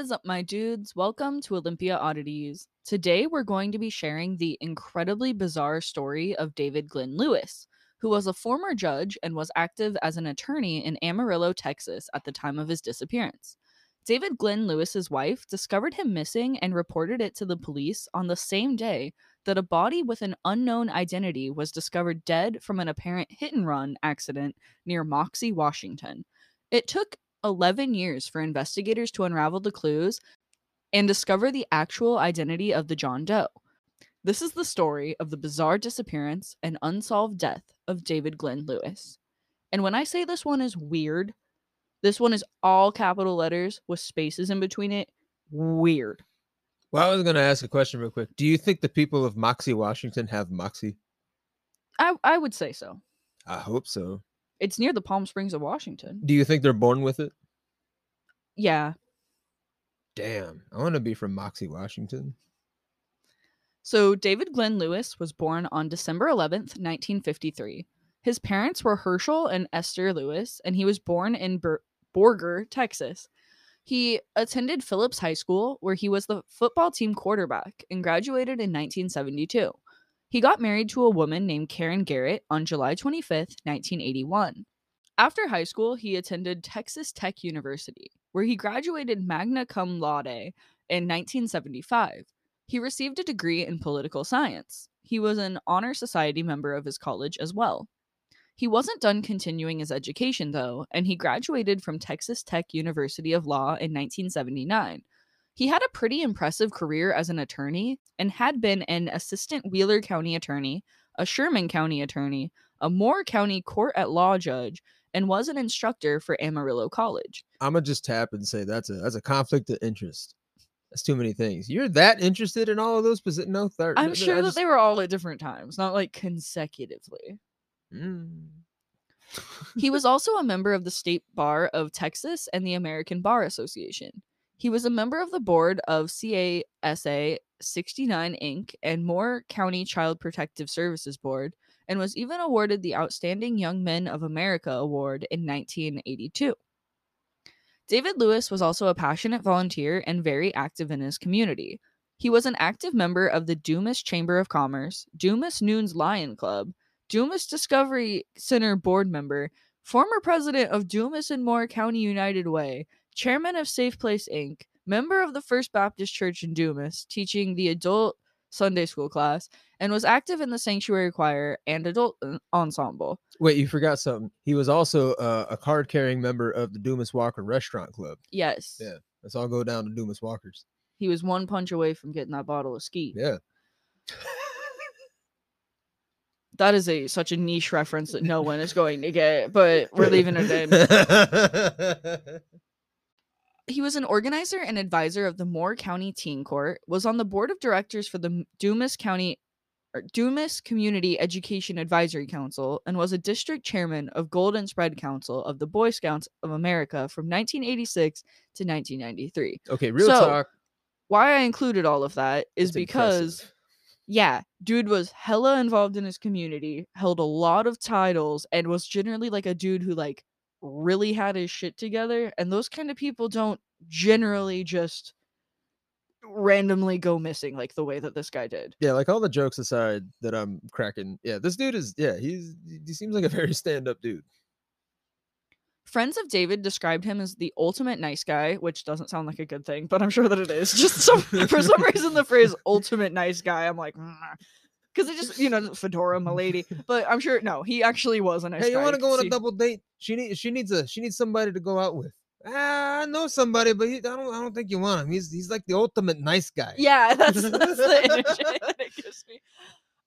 What is up, my dudes? Welcome to Olympia Oddities. Today, we're going to be sharing the incredibly bizarre story of David Glen Lewis, who was a former judge and was active as an attorney in Amarillo, Texas at the time of his disappearance. David Glen Lewis's wife discovered him missing and reported it to the police on the same day that a body with an unknown identity was discovered dead from an apparent hit and run accident near Moxee, Washington. It took 11 years for investigators to unravel the clues and discover the actual identity of the John Doe. This is the story of the bizarre disappearance and unsolved death of David Glen Lewis. And when I say this one is weird, this one is all capital letters with spaces in between it. Weird. Well, I was going to ask a question real quick. Do you think the people of Moxee, Washington have Moxie? I, I would say so. I hope so. It's near the Palm Springs of Washington. Do you think they're born with it? Yeah. Damn. I want to be from Moxee, Washington. So, David Glen Lewis was born on December 11th, 1953. His parents were Herschel and Esther Lewis, and he was born in Borger, Texas. He attended Phillips High School, where he was the football team quarterback, and graduated in 1972. He got married to a woman named Karen Garrett on July 25th, 1981. After high school, he attended Texas Tech University, where he graduated magna cum laude in 1975. He received a degree in political science. He was an honor society member of his college as well. He wasn't done continuing his education, though, and he graduated from Texas Tech University of Law in 1979. He had a pretty impressive career as an attorney and had been an assistant Wheeler County attorney, a Sherman County attorney, a Moore County court at law judge, and was an instructor for Amarillo College. I'm gonna just tap and say that's a that's a conflict of interest. That's too many things. You're that interested in all of those positions? No, third. I'm sure that they were all at different times, not like consecutively. Mm. He was also a member of the State Bar of Texas and the American Bar Association. He was a member of the board of CASA 69 Inc. and Moore County Child Protective Services Board, and was even awarded the Outstanding Young Men of America Award in 1982. David Lewis was also a passionate volunteer and very active in his community. He was an active member of the Dumas Chamber of Commerce, Dumas Noons Lion Club, Dumas Discovery Center board member, former president of Dumas and Moore County United Way, chairman of Safe Place Inc., member of the First Baptist Church in Dumas, teaching the adult Sunday school class, and was active in the sanctuary choir and adult uh, ensemble. Wait, you forgot something. He was also uh, a card carrying member of the Dumas Walker Restaurant Club. Yes. Yeah, let's all go down to Dumas Walkers. He was one punch away from getting that bottle of ski. Yeah. That is a such a niche reference that no one is going to get, but we're leaving it in. He was an organizer and advisor of the Moore County Teen Court, was on the board of directors for the Dumas County or Dumas Community Education Advisory Council, and was a district chairman of Golden Spread Council of the Boy Scouts of America from 1986 to 1993. okay, real So, talk. Why I included all of that is because impressive. yeah, dude was hella involved in his community, held a lot of titles, and was generally like a dude who like really had his shit together. And those kind of people don't generally just randomly go missing like the way that this guy did. Yeah, like all the jokes aside that I'm cracking. Yeah, this dude is. Yeah, he's. He seems like a very stand up dude. Friends of David described him as the ultimate nice guy, which doesn't sound like a good thing, but I'm sure that it is. Just some, for some reason, the phrase "ultimate nice guy," I'm like, mm. Because it just you know fedora, milady. But I'm sure no, he actually was a nice hey, you want to go on a double date? She needs. She needs a. She needs somebody to go out with. Ah, I know somebody, but he, I don't. I don't think you want him. He's. He's like the ultimate nice guy. Yeah, that's that's the energy that it gives me.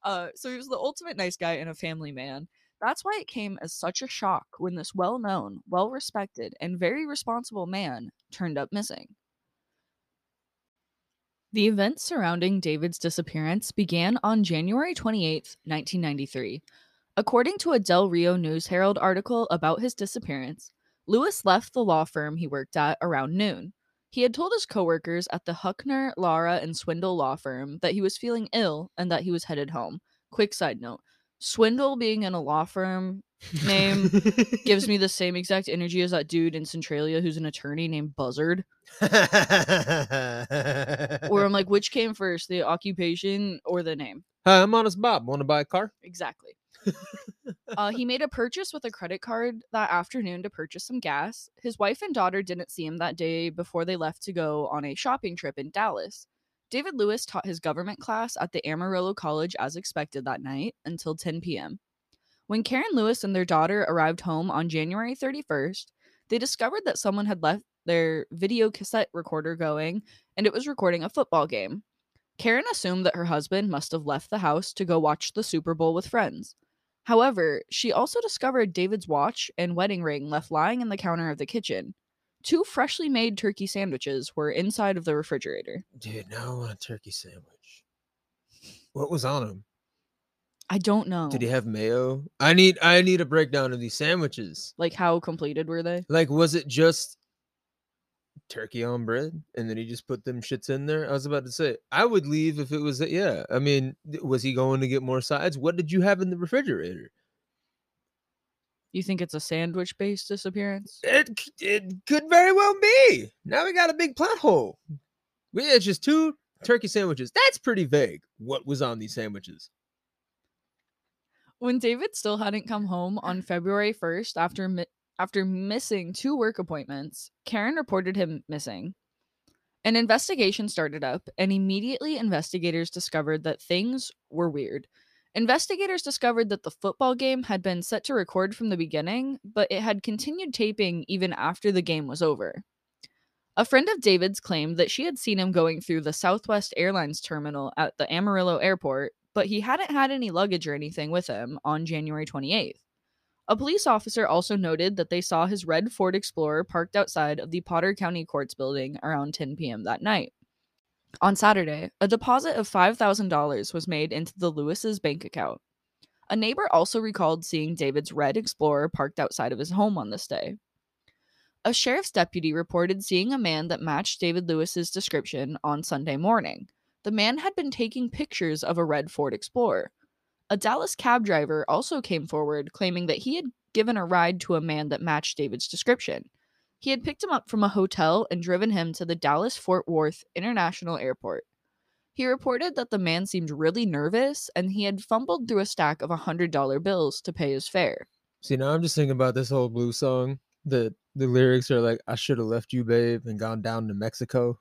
Uh, so he was the ultimate nice guy and a family man. That's why it came as such a shock when this well-known, well-respected, and very responsible man turned up missing. The events surrounding David's disappearance began on January 28, 1993. According to a Del Rio News Herald article about his disappearance, Lewis left the law firm he worked at around noon. He had told his coworkers at the Huckner, Lara, and Swindle law firm that he was feeling ill and that he was headed home. Quick side note Swindle being in a law firm Name gives me the same exact energy as that dude in Centralia who's an attorney named Buzzard. Where I'm like, which came first, the occupation or the name? Hi, I'm Honest Bob. Want to buy a car? Exactly. uh, he made a purchase with a credit card that afternoon to purchase some gas. His wife and daughter didn't see him that day before they left to go on a shopping trip in Dallas. David Lewis taught his government class at the Amarillo College as expected that night until 10 p.m. When Karen Lewis and their daughter arrived home on January 31st, they discovered that someone had left their video cassette recorder going and it was recording a football game. Karen assumed that her husband must have left the house to go watch the Super Bowl with friends. However, she also discovered David's watch and wedding ring left lying in the counter of the kitchen. Two freshly made turkey sandwiches were inside of the refrigerator. Dude, now I want a turkey sandwich. What was on them? I don't know. Did he have mayo? I need I need a breakdown of these sandwiches. like how completed were they? Like, was it just turkey on bread and then he just put them shits in there? I was about to say I would leave if it was yeah. I mean, was he going to get more sides? What did you have in the refrigerator? You think it's a sandwich based disappearance? It it could very well be. Now we got a big plot hole. We it's just two turkey sandwiches. That's pretty vague. What was on these sandwiches? When David still hadn't come home on February 1st after mi- after missing two work appointments, Karen reported him missing. An investigation started up, and immediately investigators discovered that things were weird. Investigators discovered that the football game had been set to record from the beginning, but it had continued taping even after the game was over. A friend of David's claimed that she had seen him going through the Southwest Airlines terminal at the Amarillo airport, but he hadn't had any luggage or anything with him on January 28th. A police officer also noted that they saw his red Ford Explorer parked outside of the Potter County Courts building around 10 p.m. that night. On Saturday, a deposit of $5,000 was made into the Lewis's bank account. A neighbor also recalled seeing David's red Explorer parked outside of his home on this day. A sheriff's deputy reported seeing a man that matched David Lewis's description on Sunday morning. The man had been taking pictures of a red Ford Explorer. A Dallas cab driver also came forward claiming that he had given a ride to a man that matched David's description. He had picked him up from a hotel and driven him to the Dallas Fort Worth International Airport. He reported that the man seemed really nervous and he had fumbled through a stack of $100 bills to pay his fare. See, now I'm just thinking about this whole blue song. The the lyrics are like, "I should have left you, babe, and gone down to Mexico."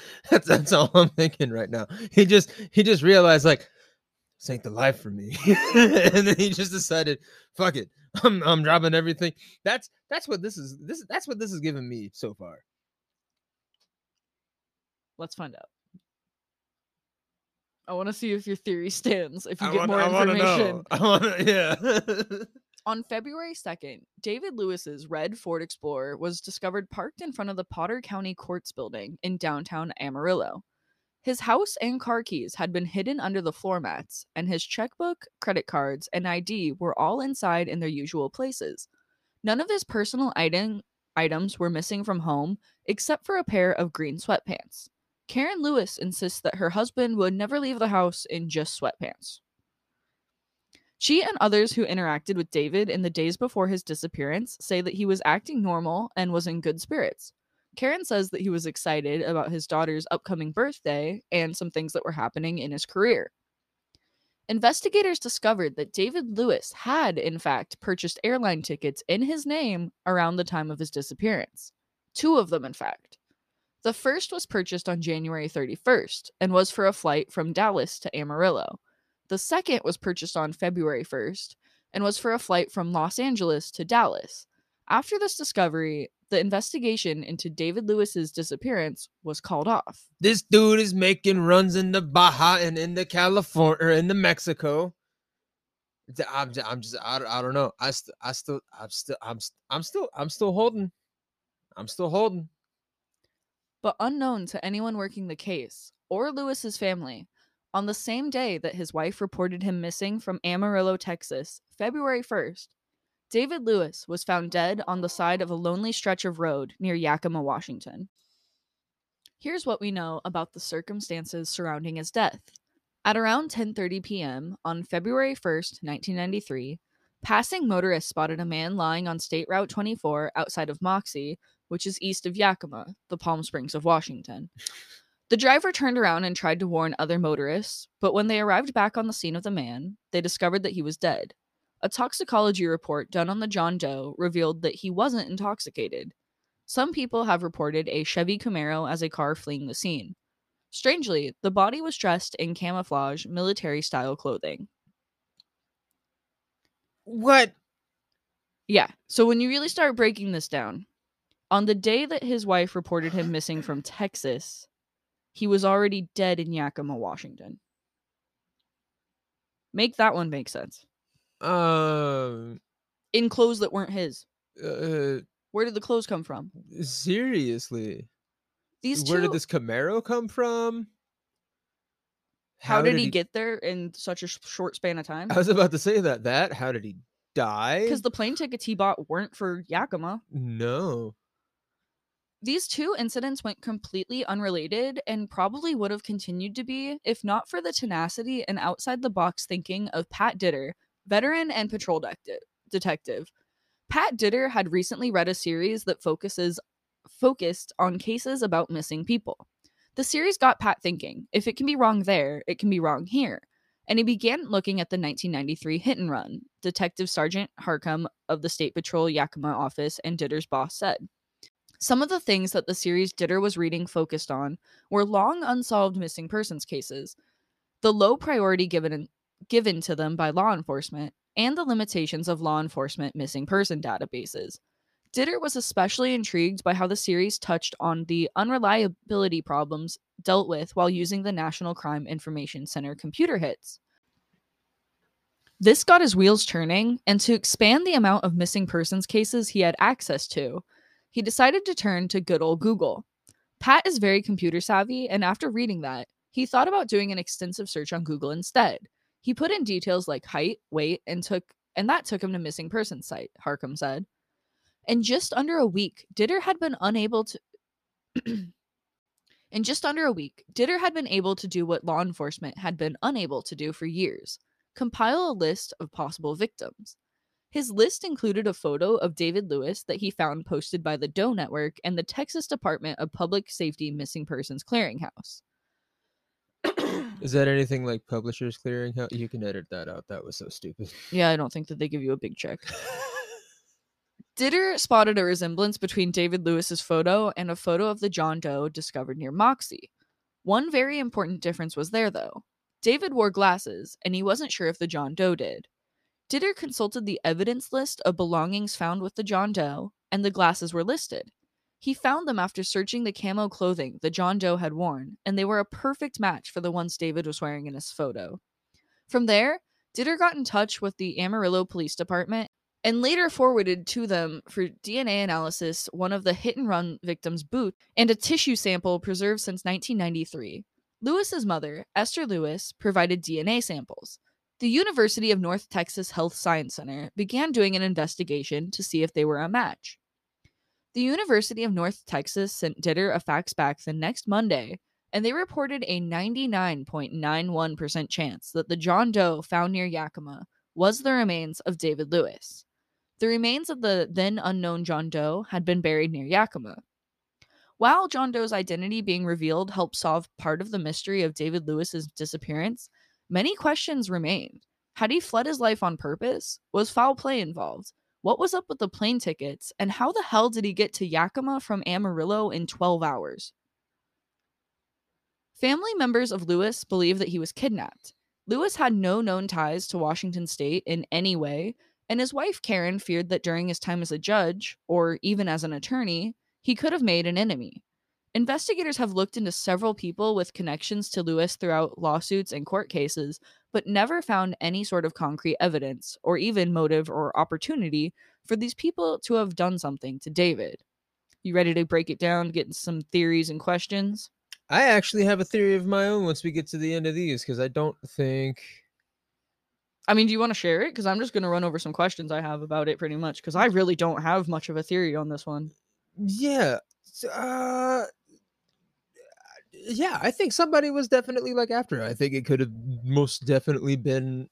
that's that's all I'm thinking right now. He just he just realized like, this ain't the life for me, and then he just decided, "Fuck it, I'm I'm dropping everything." That's that's what this is. This that's what this is giving me so far. Let's find out. I want to see if your theory stands, if you I get wanna- more I information. I want to, yeah. On February 2nd, David Lewis's red Ford Explorer was discovered parked in front of the Potter County Courts building in downtown Amarillo. His house and car keys had been hidden under the floor mats, and his checkbook, credit cards, and ID were all inside in their usual places. None of his personal item, items were missing from home except for a pair of green sweatpants. Karen Lewis insists that her husband would never leave the house in just sweatpants. She and others who interacted with David in the days before his disappearance say that he was acting normal and was in good spirits. Karen says that he was excited about his daughter's upcoming birthday and some things that were happening in his career. Investigators discovered that David Lewis had, in fact, purchased airline tickets in his name around the time of his disappearance. Two of them, in fact. The first was purchased on January 31st and was for a flight from Dallas to Amarillo. The second was purchased on February 1st and was for a flight from Los Angeles to Dallas. After this discovery, the investigation into David Lewis's disappearance was called off. this dude is making runs in the Baja and into California or into Mexico. I'm, j- I'm just I, don't- I don't know. I still I still I'm still I'm st- I'm still I'm still holding. I'm still holding. But unknown to anyone working the case or Lewis's family, on the same day that his wife reported him missing from Amarillo, Texas, February 1st, David Lewis was found dead on the side of a lonely stretch of road near Yakima, Washington. Here's what we know about the circumstances surrounding his death. At around 10:30 p.m. on February 1st, 1993, passing motorists spotted a man lying on State Route 24 outside of Moxee, which is east of Yakima, the Palm Springs of Washington. The driver turned around and tried to warn other motorists, but when they arrived back on the scene of the man, they discovered that he was dead. A toxicology report done on the John Doe revealed that he wasn't intoxicated. Some people have reported a Chevy Camaro as a car fleeing the scene. Strangely, the body was dressed in camouflage, military style clothing. What? Yeah, so when you really start breaking this down, on the day that his wife reported him missing from Texas, he was already dead in Yakima, Washington. Make that one make sense. Um. In clothes that weren't his. Uh, Where did the clothes come from? seriously. These two. Where did this Camaro come from? how, did, he, get there in such a sh- short span of time? I was about to say that. That. How did he die? Because the plane tickets he bought weren't for Yakima. no. These two incidents went completely unrelated and probably would have continued to be if not for the tenacity and outside the box thinking of Pat Ditter, veteran and patrol detective. detective. Pat Ditter had recently read a series that focuses focused on cases about missing people. The series got Pat thinking, if it can be wrong there, it can be wrong here. And he began looking at the 1993 hit and run, Detective Sergeant Harcum of the State Patrol Yakima office and Ditter's boss said. Some of the things that the series Ditter was reading focused on were long unsolved missing persons cases, the low priority given given to them by law enforcement, and the limitations of law enforcement missing person databases. Ditter was especially intrigued by how the series touched on the unreliability problems dealt with while using the National Crime Information Center computer hits. This got his wheels turning, and to expand the amount of missing persons cases he had access to, he decided to turn to good old Google. Pat is very computer savvy, and after reading that, he thought about doing an extensive search on Google instead. He put in details like height, weight, and took and that took him to missing persons site, Harcum said. In just under a week, Ditter had been unable to In just under a week, Ditter had been able to do what law enforcement had been unable to do for years compile a list of possible victims. His list included a photo of David Lewis that he found posted by the Doe Network and the Texas Department of Public Safety Missing Persons Clearinghouse. Is that anything like Publishers Clearinghouse? You can edit that out. That was so stupid. Yeah, I don't think that they give you a big check. Ditter spotted a resemblance between David Lewis's photo and a photo of the John Doe discovered near Moxee. One very important difference was there, though. David wore glasses, and he wasn't sure if the John Doe did. Ditter consulted the evidence list of belongings found with the John Doe, and the glasses were listed. He found them after searching the camo clothing the John Doe had worn, and they were a perfect match for the ones David was wearing in his photo. From there, Ditter got in touch with the Amarillo Police Department and later forwarded to them for DNA analysis one of the hit and run victim's boot and a tissue sample preserved since 1993. Lewis's mother, Esther Lewis, provided DNA samples. The University of North Texas Health Science Center began doing an investigation to see if they were a match. The University of North Texas sent Ditter a fax back the next Monday, and they reported a 99.91% chance that the John Doe found near Yakima was the remains of David Lewis. The remains of the then unknown John Doe had been buried near Yakima. While John Doe's identity being revealed helped solve part of the mystery of David Lewis's disappearance, many questions remained. Had he fled his life on purpose? Was foul play involved? What was up with the plane tickets? And how the hell did he get to Yakima from Amarillo in 12 hours? Family members of Lewis believe that he was kidnapped. Lewis had no known ties to Washington state in any way, and his wife Karen feared that during his time as a judge, or even as an attorney, he could have made an enemy. Investigators have looked into several people with connections to Lewis throughout lawsuits and court cases, but never found any sort of concrete evidence, or even motive or opportunity, for these people to have done something to David. You ready to break it down, get some theories and questions? I actually have a theory of my own once we get to the end of these because I don't think. I mean, do you want to share it? Because I'm just going to run over some questions I have about it pretty much, because I really don't have much of a theory on this one. Yeah. Uh, yeah, I think somebody was definitely like after. I think it could have most definitely been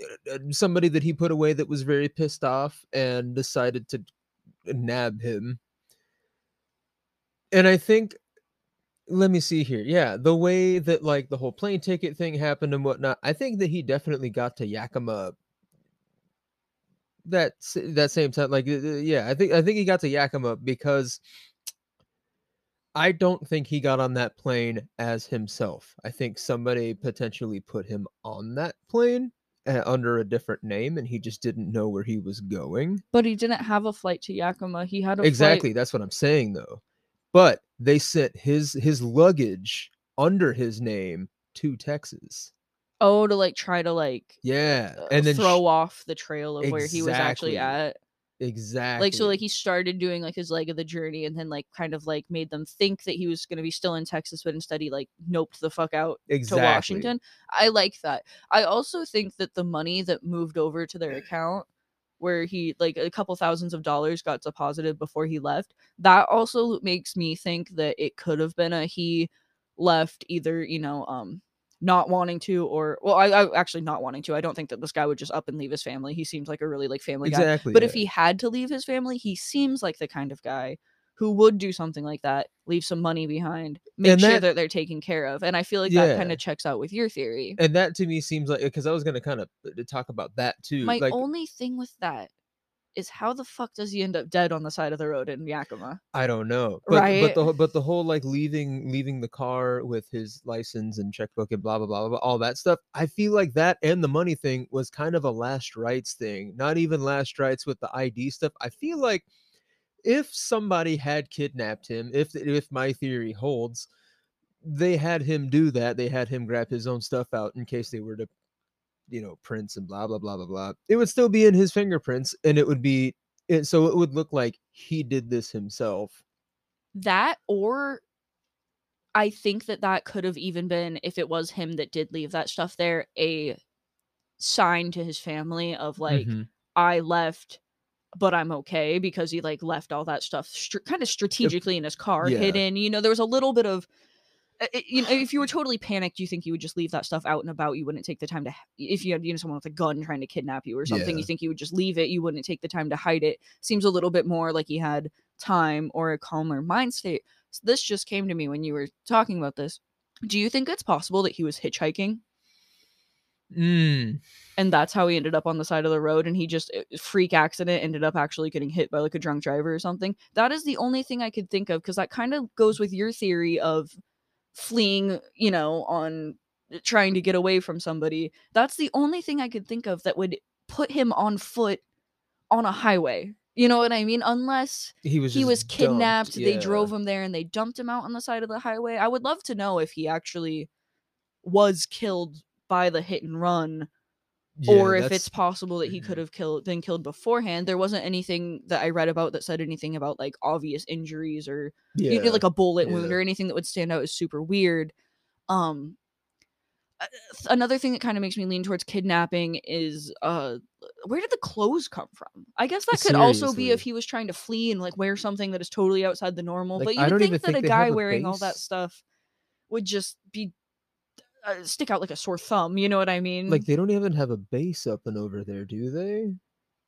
uh, uh, somebody that he put away that was very pissed off and decided to nab him. And I think let me see here. Yeah, the way that like the whole plane ticket thing happened and whatnot, I think that he definitely got to Yakima that that same time. Like, uh, yeah, I think I think he got to Yakima because I don't think he got on that plane as himself. I think somebody potentially put him on that plane uh, under a different name, and he just didn't know where he was going. But he didn't have a flight to Yakima. He had a Exactly, Flight, that's what I'm saying though. But they sent his his luggage under his name to Texas. oh, to like try to like Yeah, uh, and then throw sh- off the trail of where he was actually at. Exactly Like so, like he started doing like his leg of the journey, and then like kind of like made them think that he was gonna be still in Texas, but instead he like noped the fuck out exactly to Washington. I like that. I also think that the money that moved over to their account where he like a couple thousands of dollars got deposited before he left, that also makes me think that it could have been a he left either, you know, um not wanting to or well I, I actually not wanting to i don't think that this guy would just up and leave his family he seems like a really like family guy Exactly. but if he had to leave his family he seems like the kind of guy who would do something like that leave some money behind make And sure that- that they're taken care of and i feel like that kind of checks out with your theory and that to me seems like because I was gonna kind of uh, talk about that too. my like only thing with that is how the fuck does he end up dead on the side of the road in yakima I don't know, but but the whole- but the whole like leaving leaving the car with his license and checkbook and blah blah blah blah all that stuff. I feel like that and the money thing was kind of a last rites thing. Not even last rites with the ID stuff. I feel like if somebody had kidnapped him, if if my theory holds, they had him do that. They had him grab his own stuff out in case they were to, you know, prints and blah blah blah blah blah. It would still be in his fingerprints, and it would be it, so it would look like he did this himself. that or i think that that could have even been if it was him that did leave that stuff there a sign to his family of like Mhm. i left but i'm okay because he like left all that stuff str- kind of strategically in his car yeah. hidden you know there was a little bit of it- you know if you were totally panicked you think you would just leave that stuff out and about you wouldn't take the time to if you had you know someone with a gun trying to kidnap you or something you think you would just leave it you wouldn't take the time to hide it. Seems a little bit more like he had time or a calmer mind state. So this just came to me when you were talking about this. Do you think it's possible that he was hitchhiking? Mm, and that's how he ended up on the side of the road and he just uh, freak accident ended up actually getting hit by like a drunk driver or something? That is the only thing i could think of because that kind of goes with your theory of fleeing you know on uh, trying to get away from somebody that's the only thing i could think of that would put him on foot on a highway you know what i mean? Unless he was he was dumped, kidnapped they drove him there and they dumped him out on the side of the highway i would love to know if he actually was killed by the hit and run Yeah, or if that's- it's possible that he could mhm. have killed been killed beforehand there wasn't anything that i read about that said anything about like obvious injuries or yeah, you know, like a bullet wound yeah. or anything that would stand out as super weird um uh, another thing that kind of makes me lean towards kidnapping is uh where did the clothes come from i guess that could also be if he was trying to flee and like wear something that is totally outside the normal Like, but you'd think that think a guy a wearing all that stuff would just be uh, stick out like a sore thumb you know what i mean like they don't even have a base up and over there, do they?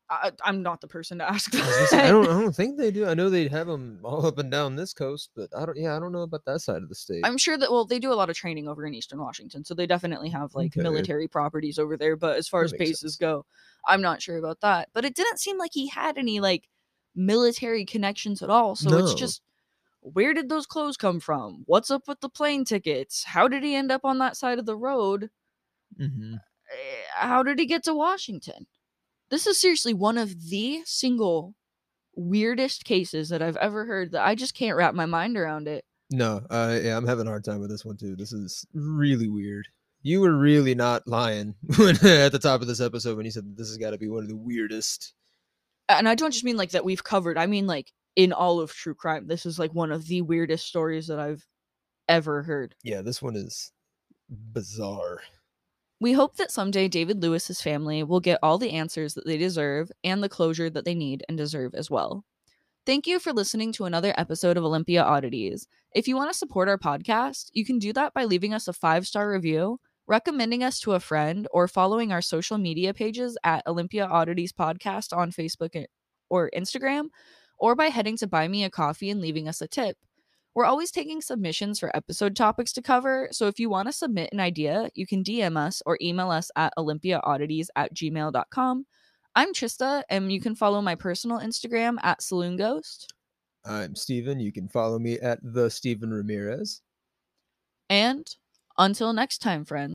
I, i'm not the person to ask I, was I don't. I don't think they do. I know they have them all up and down this coast, but I don't. Yeah, I don't know about that side of the state. I'm sure that well, they do a lot of training over in Eastern Washington, so they definitely have like Okay. military properties over there. But as far That as bases sense. go, I'm not sure about that. But it didn't seem like he had any like military connections at all. So it's just where did those clothes come from? What's up with the plane tickets? How did he end up on that side of the road? hmm Eh, How did he get to Washington? This is seriously one of the single weirdest cases that I've ever heard that I just can't wrap my mind around it. No, uh, yeah, I'm having a hard time with this one too. This is really weird. You were really not lying when, at the top of this episode when you said that this has got to be one of the weirdest. and I don't just mean like that we've covered. I mean like in all of true crime. This is like one of the weirdest stories that I've ever heard. Yeah, this one is bizarre. We hope that someday David Lewis's family will get all the answers that they deserve and the closure that they need and deserve as well. Thank you for listening to another episode of Olympia Oddities. If you want to support our podcast, you can do that by leaving us a five star review, recommending us to a friend, or following our social media pages at Olympia Oddities Podcast on Facebook eh, or Instagram, or by heading to Buy Me a Coffee and leaving us a tip. We're always taking submissions for episode topics to cover, so if you want to submit an idea, you can DM us or email us at olympiaoddities at gmail.com. I'm Trista, and you can follow my personal Instagram at Saloon Ghost. I'm Steven. You can follow me at the Steven Ramirez. And until next time, friends.